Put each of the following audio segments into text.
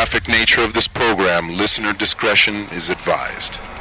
graphic nature of this program, listener discretion is advised.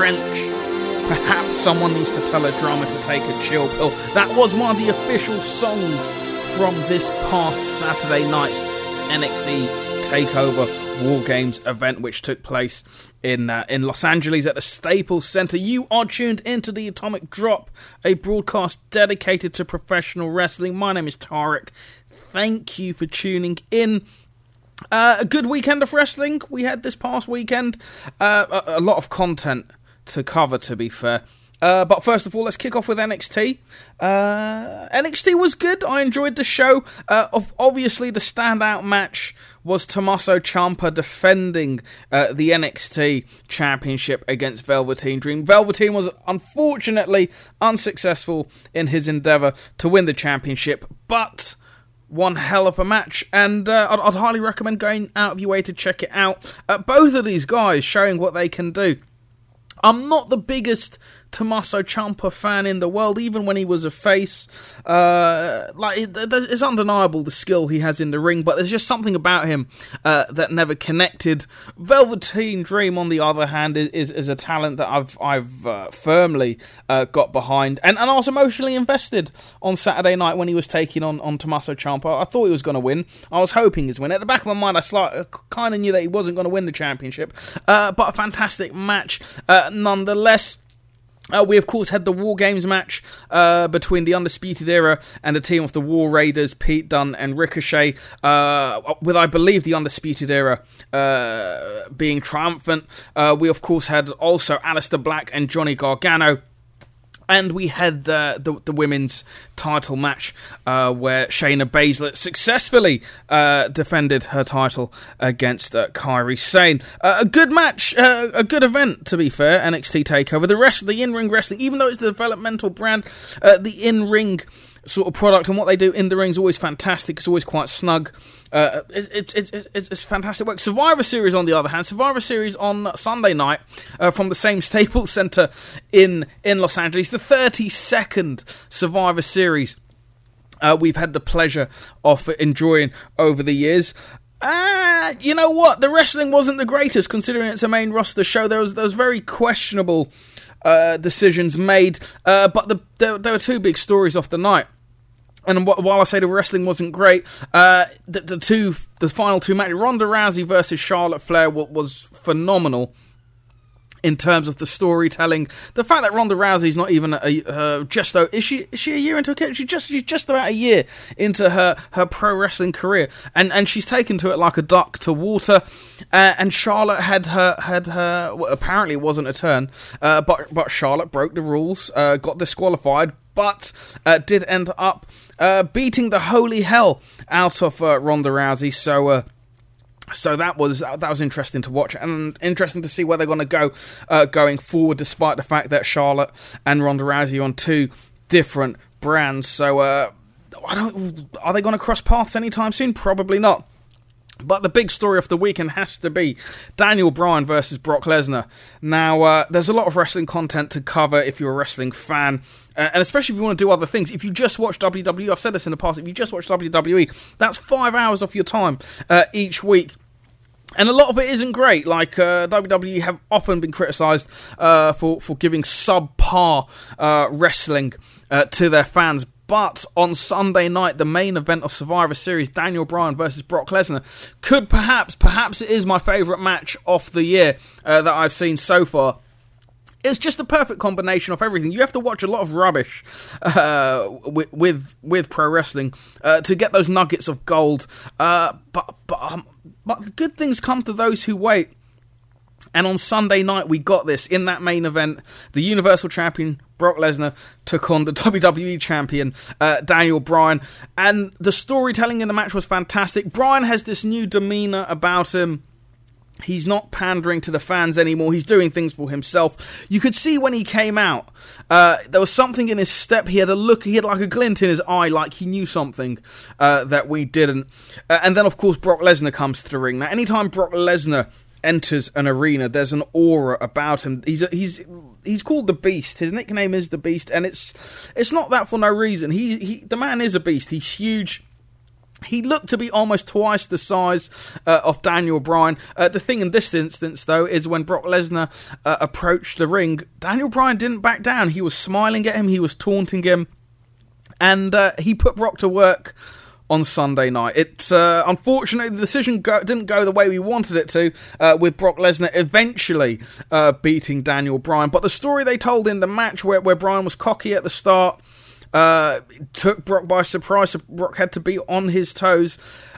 Trench. Perhaps someone needs to tell a drummer to take a chill pill. That was one of the official songs from this past Saturday night's NXT Takeover War Games event, which took place in uh, in Los Angeles at the Staples Center. You are tuned into the Atomic Drop, a broadcast dedicated to professional wrestling. My name is Tariq. Thank you for tuning in. Uh, a good weekend of wrestling we had this past weekend. Uh, a, a, lot of content to cover, to be fair. Uh, but first of all, let's kick off with NXT. Uh, NXT was good. I enjoyed the show. Uh, obviously, the standout match was Tommaso Ciampa defending uh, the NXT Championship against Velveteen Dream. Velveteen was unfortunately unsuccessful in his endeavor to win the championship, but one hell of a match, and uh, I'd, I'd, highly recommend going out of your way to check it out. Uh, both of these guys showing what they can do. I'm not the biggest Tommaso Ciampa fan in the world, even when he was a face. Uh, like it's undeniable the skill he has in the ring, but there's just something about him uh, that never connected. Velveteen Dream, on the other hand, is is a talent that I've I've uh, firmly uh, got behind, and, and I was emotionally invested on Saturday night when he was taking on on Tommaso Ciampa. I thought he was going to win. I was hoping he'd win. At the back of my mind, I slightly, kind of knew that he wasn't going to win the championship, uh, but a fantastic match uh, nonetheless. Uh, we of course had the War Games match uh, between the Undisputed Era and the team of the War Raiders, Pete Dunne and Ricochet, uh, with I believe the Undisputed Era uh, being triumphant. Uh, we of course had also Aleister Black and Johnny Gargano and we had uh, the, the women's title match uh, where Shayna Baszler successfully uh, defended her title against uh, Kairi Sane. Uh, a good match, uh, a good event, to be fair. NXT Takeover. The rest of the in-ring wrestling, even though it's the developmental brand, the in-ring sort of product and what they do in the ring is always fantastic. It's always quite snug. Uh, it's, it's, it's, it's, fantastic work. Survivor Series, on the other hand, Survivor Series on Sunday night uh, from the same Staples Center in in Los Angeles, the 32nd Survivor Series. Uh, we've had the pleasure of enjoying over the years. Uh, you know what? The wrestling wasn't the greatest, considering it's a main roster show. There was there was very questionable uh, decisions made, uh, but the, there, there were two big stories off the night. And while I say the wrestling wasn't great, uh, the, the, two, the final two matches, Ronda Rousey versus Charlotte Flair, was phenomenal in terms of the storytelling. The fact that Ronda Rousey's not even a, uh, just a, is she is she a year into her She just she's just about a year into her her pro wrestling career, and and she's taken to it like a duck to water. Uh, and Charlotte had her had her well, apparently it wasn't a turn, uh, but but Charlotte broke the rules, uh, got disqualified, but uh, did end up uh, beating the holy hell out of Ronda Rousey. So so that was that was interesting to watch and interesting to see where they're going to go uh, going forward, despite the fact that Charlotte and Ronda Rousey on two different brands. So uh, I don't. Are they going to cross paths anytime soon? Probably not. But the big story of the weekend has to be Daniel Bryan versus Brock Lesnar. Now, uh, there's a lot of wrestling content to cover if you're a wrestling fan, uh, and especially if you want to do other things. If you just watch WWE, I've said this in the past, if you just watch WWE, that's five hours of your time uh, each week and a lot of it isn't great. Like uh, WWE have often been criticised uh, for for giving subpar uh, wrestling uh, to their fans. But on Sunday night, the main event of Survivor Series, Daniel Bryan versus Brock Lesnar, could perhaps, perhaps it is my favourite match of the year uh, that I've seen so far it's just a perfect combination of everything. You have to watch a lot of rubbish uh, with, with, with pro wrestling uh, to get those nuggets of gold. Uh, but but um, but good things come to those who wait. And on Sunday night, we got this in that main event. The Universal Champion Brock Lesnar took on the WWE Champion uh, Daniel Bryan, and the storytelling in the match was fantastic. Bryan has this new demeanor about him He's not pandering to the fans anymore. He's doing things for himself. You could see when he came out, uh, there was something in his step. He had a look, he had like a glint in his eye, like he knew something uh, that we didn't. Uh, and then, of course, Brock Lesnar comes to the ring. Now, anytime Brock Lesnar enters an arena, there's an aura about him. He's a, he's he's called the Beast. His nickname is the Beast, and it's it's not that for no reason. He he the man is a beast. He's huge. He looked to be almost twice the size uh, of Daniel Bryan. Uh, the thing in this instance, though, is when Brock Lesnar uh, approached the ring, Daniel Bryan didn't back down. He was smiling at him, he was taunting him, and uh, he put Brock to work on Sunday night. It uh, unfortunately the decision go- didn't go the way we wanted it to, uh, with Brock Lesnar eventually uh, beating Daniel Bryan. But the story they told in the match, where where Bryan was cocky at the start, uh, took Brock by surprise. So Brock had to be on his toes.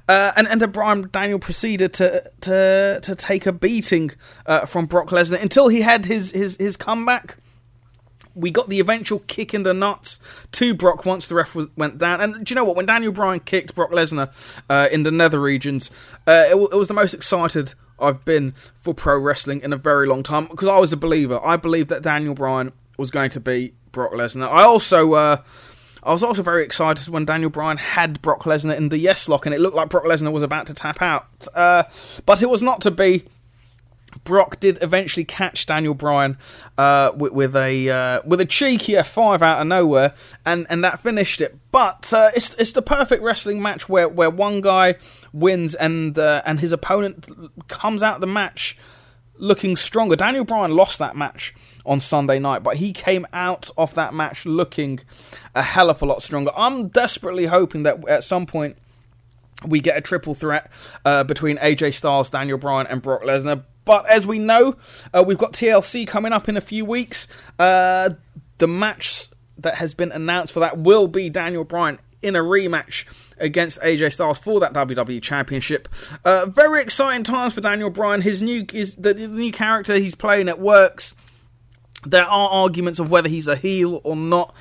Uh, and and Bryan Daniel proceeded to to to take a beating uh, from Brock Lesnar until he had his his his comeback. We got the eventual kick in the nuts to Brock once the ref was, went down. And do you know what? When Daniel Bryan kicked Brock Lesnar uh, in the nether regions, uh, it, it was the most excited I've been for pro wrestling in a very long time because I was a believer. I believed that Daniel Bryan was going to be Brock Lesnar. I also uh, I was also very excited when Daniel Bryan had Brock Lesnar in the yes lock, and it looked like Brock Lesnar was about to tap out, uh, but it was not to be. Brock did eventually catch Daniel Bryan uh, with, with, a uh, with a cheeky F5 out of nowhere, and, and that finished it. But uh, it's it's the perfect wrestling match where, where one guy wins and uh, and his opponent comes out the match looking stronger. Daniel Bryan lost that match on Sunday night, but he came out of that match looking a hell of a lot stronger. I'm desperately hoping that at some point we get a triple threat uh, between AJ Styles, Daniel Bryan, and Brock Lesnar. But as we know, uh, we've got TLC coming up in a few weeks. Uh, the match that has been announced for that will be Daniel Bryan in a rematch against AJ Styles for that WWE Championship. Uh, very exciting times for Daniel Bryan. His new is the, the new character he's playing. at works. There are arguments of whether he's a heel or not.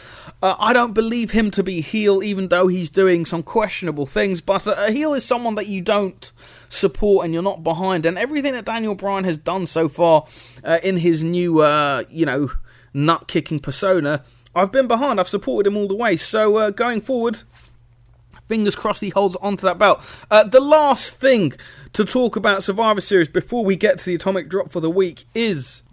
Uh, I don't believe him to be heel, even though he's doing some questionable things. But a heel is someone that you don't support and you're not behind. And everything that Daniel Bryan has done so far uh, in his new, uh, you know, nut kicking persona, I've been behind. I've supported him all the way. So uh, going forward, fingers crossed he holds onto that belt. Uh, the last thing to talk about Survivor Series before we get to the atomic drop for the week is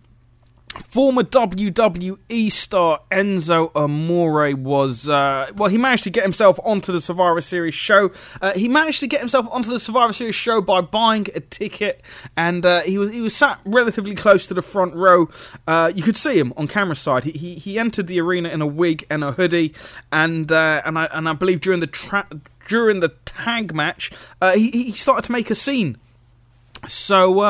Former WWE star Enzo Amore was, uh, well, he managed to get himself onto the Survivor Series show. Uh, he managed to get himself onto the Survivor Series show by buying a ticket, and uh, he was he was sat relatively close to the front row. Uh, you could see him on camera side. He, he, he entered the arena in a wig and a hoodie, and uh, and I and I believe during the tra- during the tag match, uh, he he started to make a scene. So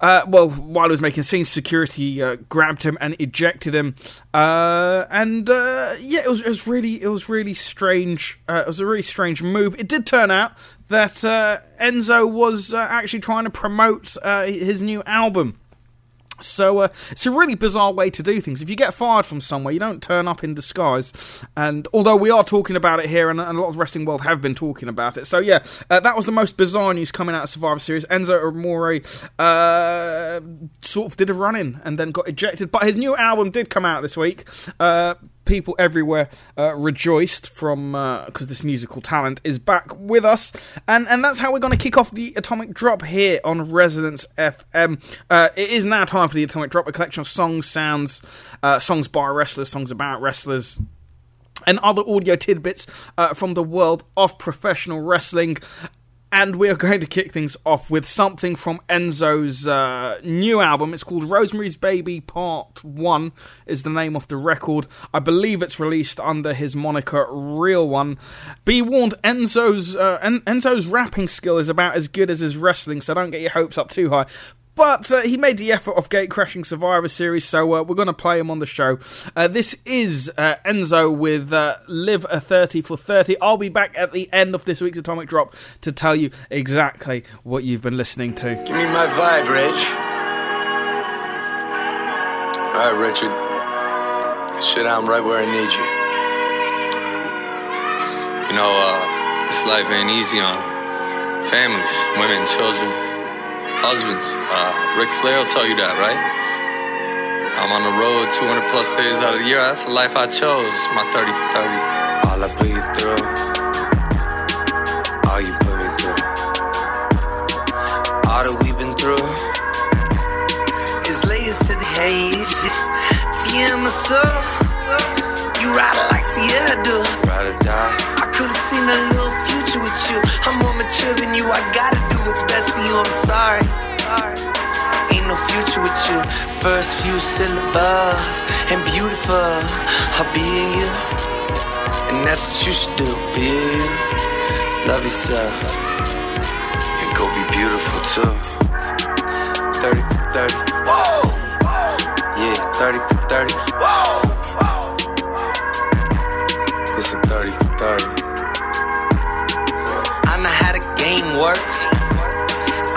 uh, well, while he was making scenes, security uh, grabbed him and ejected him. Uh, and uh, yeah, it was, it was really, it was really strange. Uh, it was a really strange move. It did turn out that uh, Enzo was actually trying to promote his new album. So uh, it's a really bizarre way to do things. If you get fired from somewhere, you don't turn up in disguise. And although we are talking about it here, and, and a lot of wrestling world have been talking about it, so yeah, uh, that was the most bizarre news coming out of Survivor Series. Enzo Amore uh, sort of did a run in and then got ejected, but his new album did come out this week. People everywhere uh, rejoiced from because uh, this musical talent is back with us, and and that's how we're going to kick off the Atomic Drop here on Resonance FM. Uh, it is now time for the Atomic Drop, a collection of songs, sounds, uh, songs by wrestlers, songs about wrestlers and other audio tidbits uh, from the world of professional wrestling. And we are going to kick things off with something from Enzo's uh, new album. It's called Rosemary's Baby Part 1, is the name of the record. I believe it's released under his moniker Real One. Be warned, Enzo's, uh, en- Enzo's rapping skill is about as good as his wrestling, so don't get your hopes up too high. But uh, he made the effort of gate crashing Survivor Series, so uh, we're going to play him on the show. Uh, this is uh, Enzo with uh, Live a 30 for 30. I'll be back at the end of this week's Atomic Drop to tell you exactly what you've been listening to. Give me my vibe, Rich. All right, Richard. Shit, I'm right where I need you. You know, uh, this life ain't easy on families, women, children husbands. Uh, Ric Flair will tell you that, right? I'm on the road 200 plus days out of the year. That's the life I chose. My 30 for 30. All I put you through. All you put me through. All that we've been through. Is layers to the haze. TM soul. You ride it like Ciara do. Ride or die. I could've seen a with you. I'm more mature than you. I gotta do what's best for you. I'm sorry. Ain't no future with you. First few syllables and beautiful. I'll be you, and that's what you should do. Be you. Love yourself and go be beautiful too. 30 for 30. Whoa. Yeah, 30 for 30. Whoa. Works.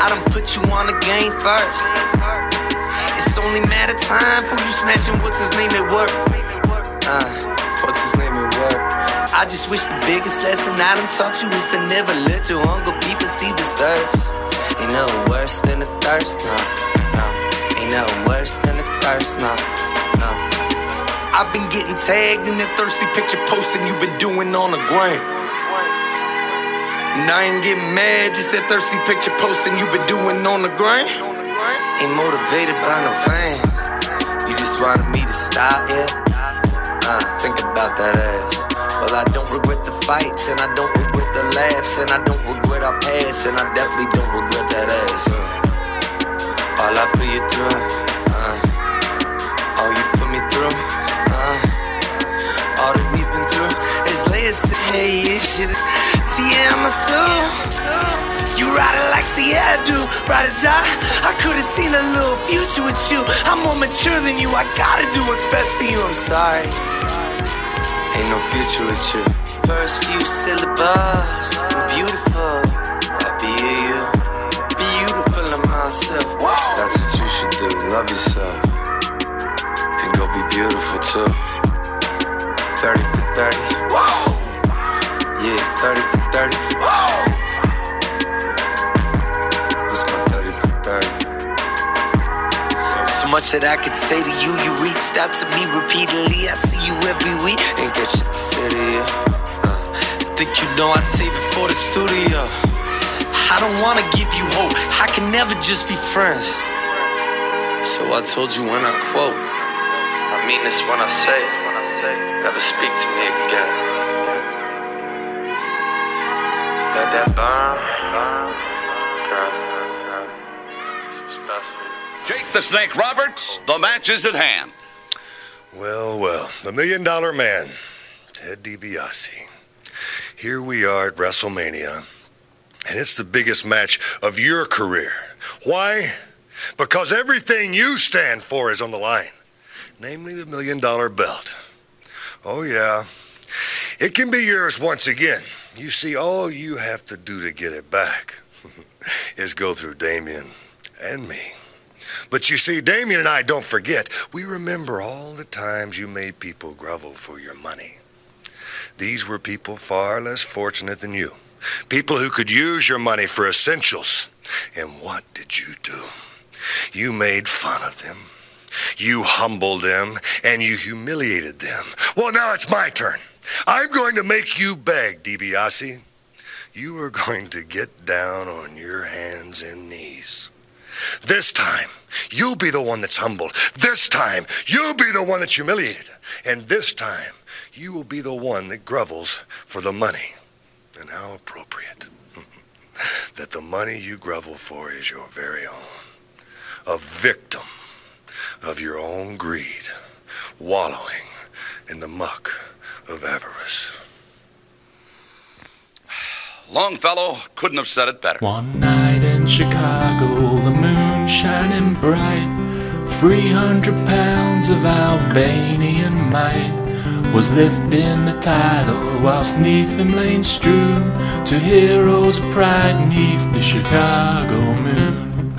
I done put you on the game first. It's only matter time for you smashing what's his name at work. Uh, what's his name at work? I just wish the biggest lesson I done taught you is to never let your hunger be perceived as thirst. Ain't nothing worse than a thirst, no, no. Ain't nothing worse than a thirst, no, no. I've been getting tagged in that thirsty picture posting you've been doing on the gram. And I ain't getting mad, just that thirsty picture posting you been doing on the grind. Ain't motivated by no fame. You just wanted me to stop, yeah? Uh, think about that ass. Well, I don't regret the fights, and I don't regret the laughs, and I don't regret our past, and I definitely don't regret that ass. Uh. All I put you through, uh, all you put me through, uh, all that we've been through is layers to hey, shit. TM, you ride it like Ciara do, ride or die. I could've seen a little future with you. I'm more mature than you. I gotta do what's best for you. I'm sorry. Ain't no future with you. First few syllables, beautiful. Happy you, beautiful of myself. Whoa. That's what you should do. Love yourself and go be beautiful too. 30 for 30. Whoa. Yeah, 30 for 30. Whoa. This my 30 for 30. So much that I could say to you. You reached out to me repeatedly. I see you every week. and get shit to you. Uh, think you know I'd save it for the studio. I don't wanna give you hope. I can never just be friends. So I told you when I quote. I mean this when I say it. Never speak to me again. Let that burn. Girl, this is best for you. Jake the Snake Roberts, the match is at hand. Well, well, the million dollar man, Ted DiBiase. Here we are at WrestleMania, and it's the biggest match of your career. Why? Because everything you stand for is on the line, namely the million dollar belt. Oh, yeah. It can be yours once again. You see, all you have to do to get it back is go through Damien and me. But you see, Damien and I don't forget. We remember all the times you made people grovel for your money. These were people far less fortunate than you. People who could use your money for essentials. And what did you do? You made fun of them. You humbled them and you humiliated them. Well, now it's my turn. I'm going to make you beg, DiBiase. You are going to get down on your hands and knees. This time, you'll be the one that's humbled. This time, you'll be the one that's humiliated. And this time, you will be the one that grovels for the money. And how appropriate that the money you grovel for is your very own. A victim of your own greed, wallowing in the muck of avarice. Longfellow couldn't have said it better. One night in Chicago, the moon shining bright. 300 pounds of Albanian might was lifting the title whilst neath him lay strewn to heroes of pride neath the Chicago moon.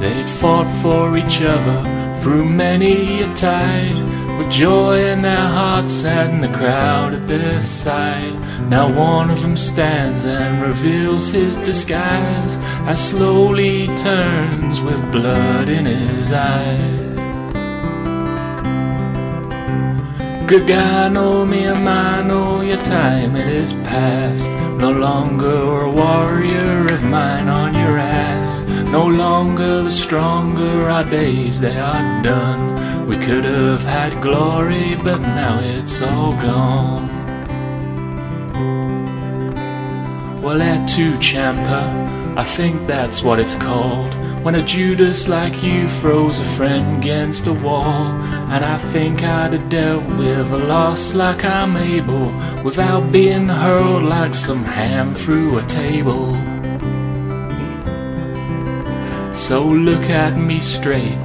They'd fought for each other through many a tide, with joy in their hearts and the crowd at their side. Now one of them stands and reveals his disguise as slowly turns with blood in his eyes. Good guy, know me, a man, know your time, it is past. No longer a warrior of mine on your ass. No longer the stronger our days, they are done. We could have had glory, but now it's all gone. Well, they're Ciampa, I think that's what it's called. When a Judas like you froze a friend against a wall, and I think I'd have dealt with a loss like I'm able, without being hurled like some ham through a table. So look at me straight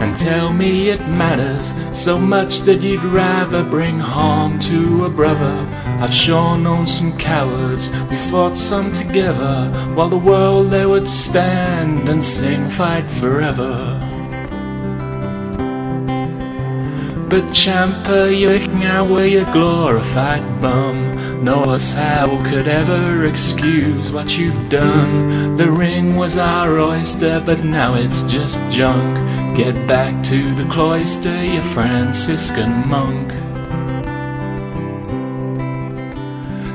and tell me it matters so much that you'd rather bring harm to a brother. I've sure known some cowards, we fought some together, while the world they would stand and sing fight forever. But Ciampa, you now were you glorified bum. No us how could ever excuse what you've done. The ring was our oyster, but now it's just junk. Get back to the cloister, you Franciscan monk.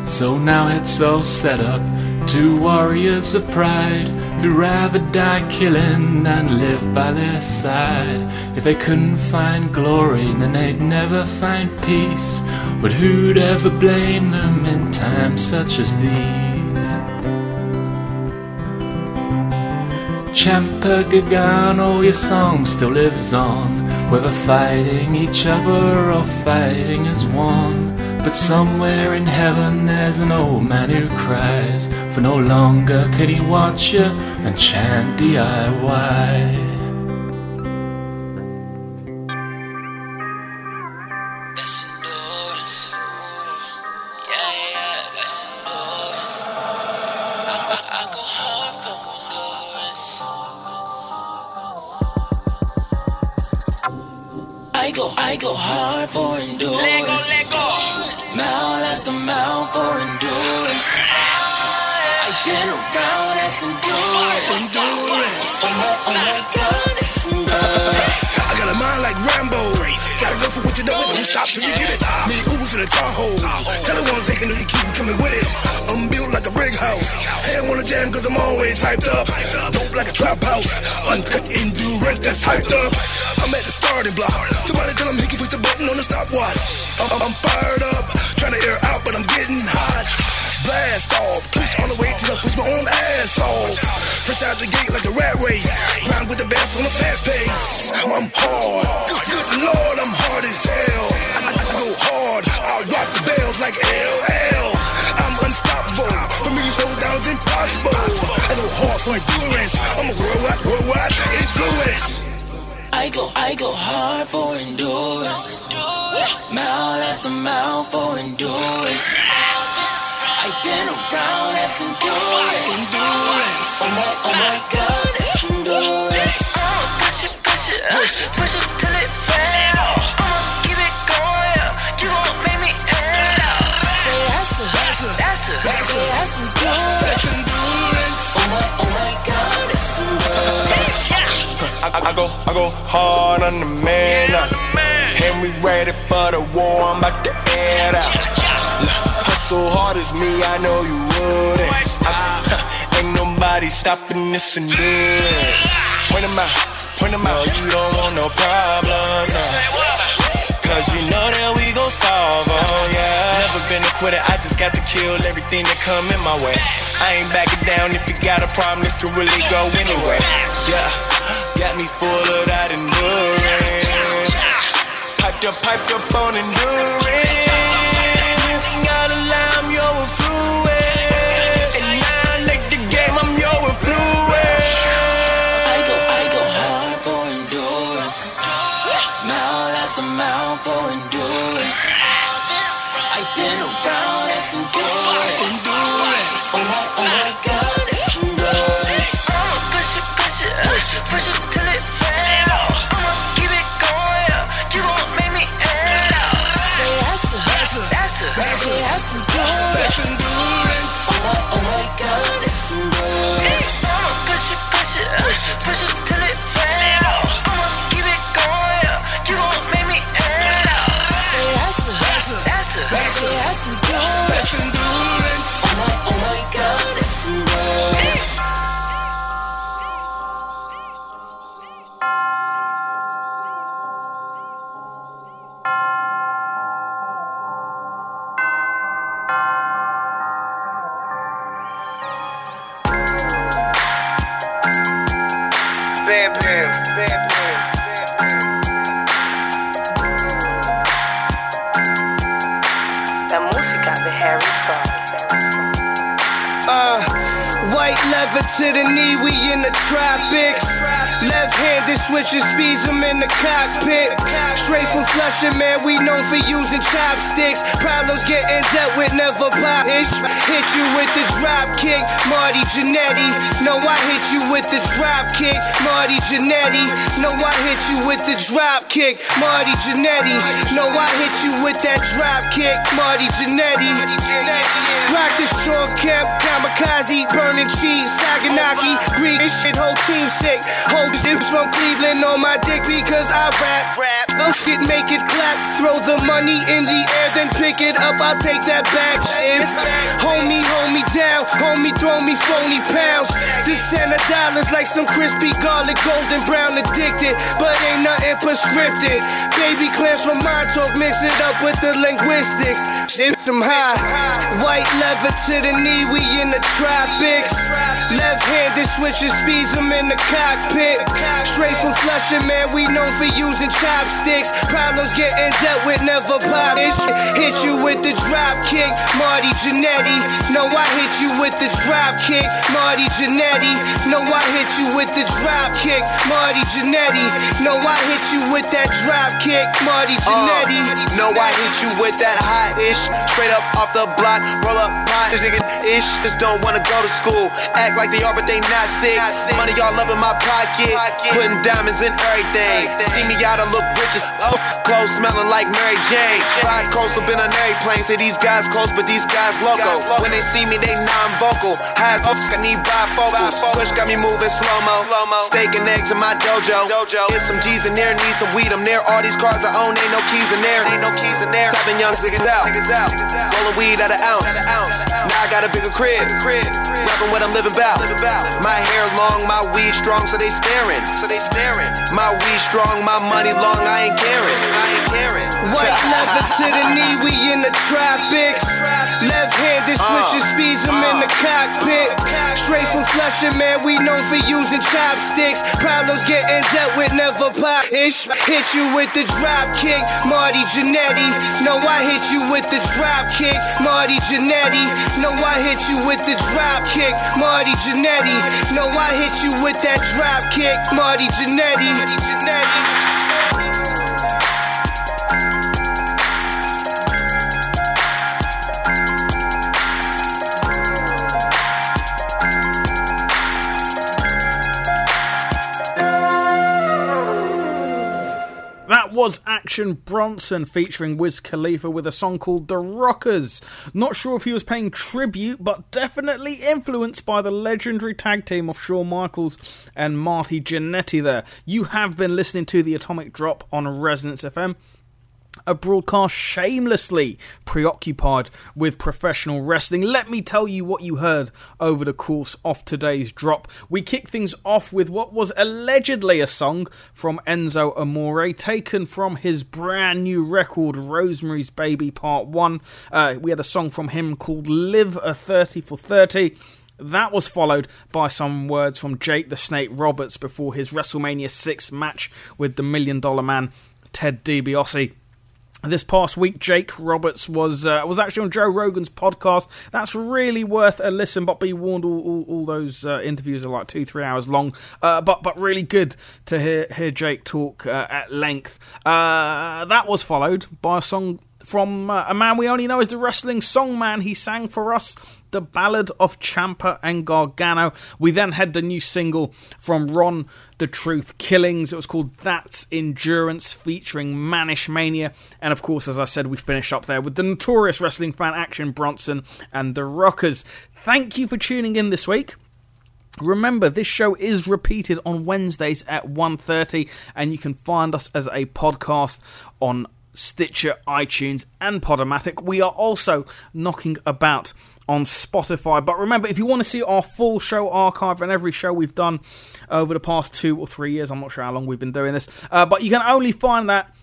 So now it's all set up. Two warriors of pride rather die killing than live by their side. If they couldn't find glory, then they'd never find peace. But who'd ever blame them in times such as these? Ciampa Gargano, your song still lives on, whether fighting each other or fighting as one. But somewhere in heaven there's an old man who cries, for no longer could he watch you and chant DIY. I go hard for endurance. Mouth after mouth for endurance. I've been around, that's endurance. Endurance. Oh my, oh my God, it's endurance. I got a mind like Rambo. Gotta go for what you know, don't stop till you get it. Me, Ubers in the Tahoe. Tell the ones taking it, you keep coming with it. I'm built like a brick house. Hey, I wanna jam cause I'm always hyped up. Dope like a trap house. Uncut endurance that's hyped up. I'm at the starting block. Somebody tell him he can push the button on the stopwatch. I'm, I'm, I'm fired up, Hard for endurance. Mouth after mouth for endurance. I've been around, that's endurance. Endurance. Oh my, oh my God, it's endurance. I'ma push it, push it, uh, push it, push it till it fail. I'ma keep it going, uh, you gon' make me end. Say that's a, that's a, that's a, that's endurance. That's endurance. I, go, I go hard on the man. Uh, and we ready for the war. I'm about to air it out. Look, hustle hard as me, I know you wouldn't. I, ain't nobody stopping this and this. Point them out, point them out. You don't want no problems. Uh. Cause you know that we gon' solve them, yeah. Never been a quitter, I just got to kill everything that come in my way. I ain't backing down if you got a problem, this could really go anyway. Yeah, got me full of that endurance. Piped up, piped up on endurance. Gotta lie, I'm your influence. And now I like the game, I'm your influence. I go, I go hard for endurance. Mouth after mouth for endurance. Pam, La música de Harry Fraud. Uh, white leather to the knee, we in the tropics. Left-handed switching speeds, I'm in the cockpit. Straight from Flushing, man, we known for using chopsticks. Problems getting dealt with, never pop. Hit you with the drop kick, Marty Jannetty. No, I hit you with the drop kick, Marty Jannetty. No, I hit you with the drop kick, Marty Jannetty. No, I hit you with that drop kick, Marty Jannetty. Rock the short cap, kamikaze, burning cheese, Saganaki, greed this shit, whole team sick. This from Cleveland on my dick because I rap. Rap. Oh shit, make it clap. Throw the money in the air, then pick it up. I'll take that back. Shit. Homie, hold me down. Homie, throw me phony pounds. This of dollars like some crispy garlic, golden brown addicted, but ain't nothing prescripted. Baby clams from Montauk, mix it up with the linguistics. Them high. White leather to the knee, we in the tropics. Left-handed switches, speeds them in the cockpit. Straight from Flushing, man, we known for using chopsticks. Problems getting dealt with, never pop. Hit you with the drop kick, Marty Jannetty. No, I hit you with the drop kick, Marty Jannetty. No, I hit you with the drop kick, Marty Jannetty. No, I hit you with that drop kick, Marty Jannetty. Uh, no, I hit you with that hot ish. Straight up off the block, roll up pot. This nigga ish just don't wanna go to school. Act like they are, but they not sick. Money all up in my pocket. Putting diamonds in everything. See me out, I look rich as oh, clothes smelling like Mary Jane. Ride coastal, been on airplane. Say these guys close, but these guys loco. When they see me, they non-vocal. High up, I need bifocals. Push got me moving slow mo. Steak and egg to my dojo. Get some G's in there, need some weed. I'm there. All these cars I own, ain't no keys in there. Ain't no keys in there. Tapping young niggas out. Rolling weed at an ounce. Now I got a bigger crib. Rapping what I'm living about. My hair long, my weed strong, so they staring. So they staring. My weed strong, my money long, I ain't caring. I ain't caring. White leather to the knee, we in the tropics. Left-handed uh. switches, speeds them in the uh. cockpit. Straight from Flushing, man, we known for using chopsticks. Problems getting dealt with, never pop. Ish. Hit you with the drop kick, Marty Jannetty. No, I hit you with the drop kick, Marty Jannetty. No, I hit you with the drop kick, Marty Jannetty. No, I hit you with that drop kick, Marty Jannetty. That was Action Bronson featuring Wiz Khalifa with a song called The Rockers. Not sure if he was paying tribute, but definitely influenced by the legendary tag team of Shawn Michaels and Marty Jannetty there. You have been listening to the Atomic Drop on Resonance FM a broadcast shamelessly preoccupied with professional wrestling. Let me tell you what you heard over the course of today's drop. We kick things off with what was allegedly a song from Enzo Amore, taken from his brand new record, Rosemary's Baby Part 1. Uh, we had a song from him called Live a 30 for 30. That was followed by some words from Jake the Snake Roberts before his WrestleMania 6 match with the Million Dollar Man, Ted DiBiase. This past week, Jake Roberts was uh, was actually on Joe Rogan's podcast. That's really worth a listen. But be warned, all, all, all those uh, interviews are like two, three hours long. Uh, but but really good to hear hear Jake talk uh, at length. Uh, that was followed by a song from uh, a man we only know as the wrestling song man. He sang for us the Ballad of Ciampa and Gargano. We then had the new single from Ron the Truth Killings. It was called That's Endurance featuring Manish Mania. And of course, as I said, we finished up there with the notorious wrestling fan Action Bronson and the Rockers. Thank you for tuning in this week. Remember, this show is repeated on Wednesdays at 1.30 and you can find us as a podcast on Stitcher, iTunes, and Podomatic. We are also knocking about on Spotify. But remember, if you want to see our full show archive and every show we've done over the past two or three years, I'm not sure how long we've been doing this, uh, but you can only find that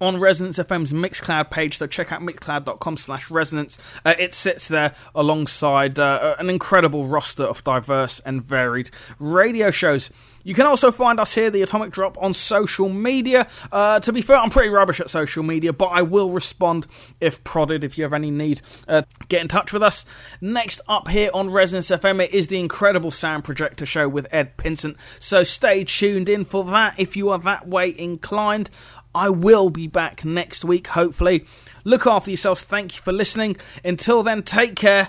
on Resonance FM's Mixcloud page, so check out mixcloud.com slash resonance. Uh, it sits there alongside uh, an incredible roster of diverse and varied radio shows. You can also find us here, the Atomic Drop, on social media. Uh, to be fair, I'm pretty rubbish at social media, but I will respond if prodded. If you have any need, uh, get in touch with us. Next up here on Resonance FM, it is the incredible Sound Projector Show with Ed Pinsent. So stay tuned in for that if you are that way inclined. I will be back next week, hopefully. Look after yourselves. Thank you for listening. Until then, take care.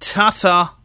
Ta ta.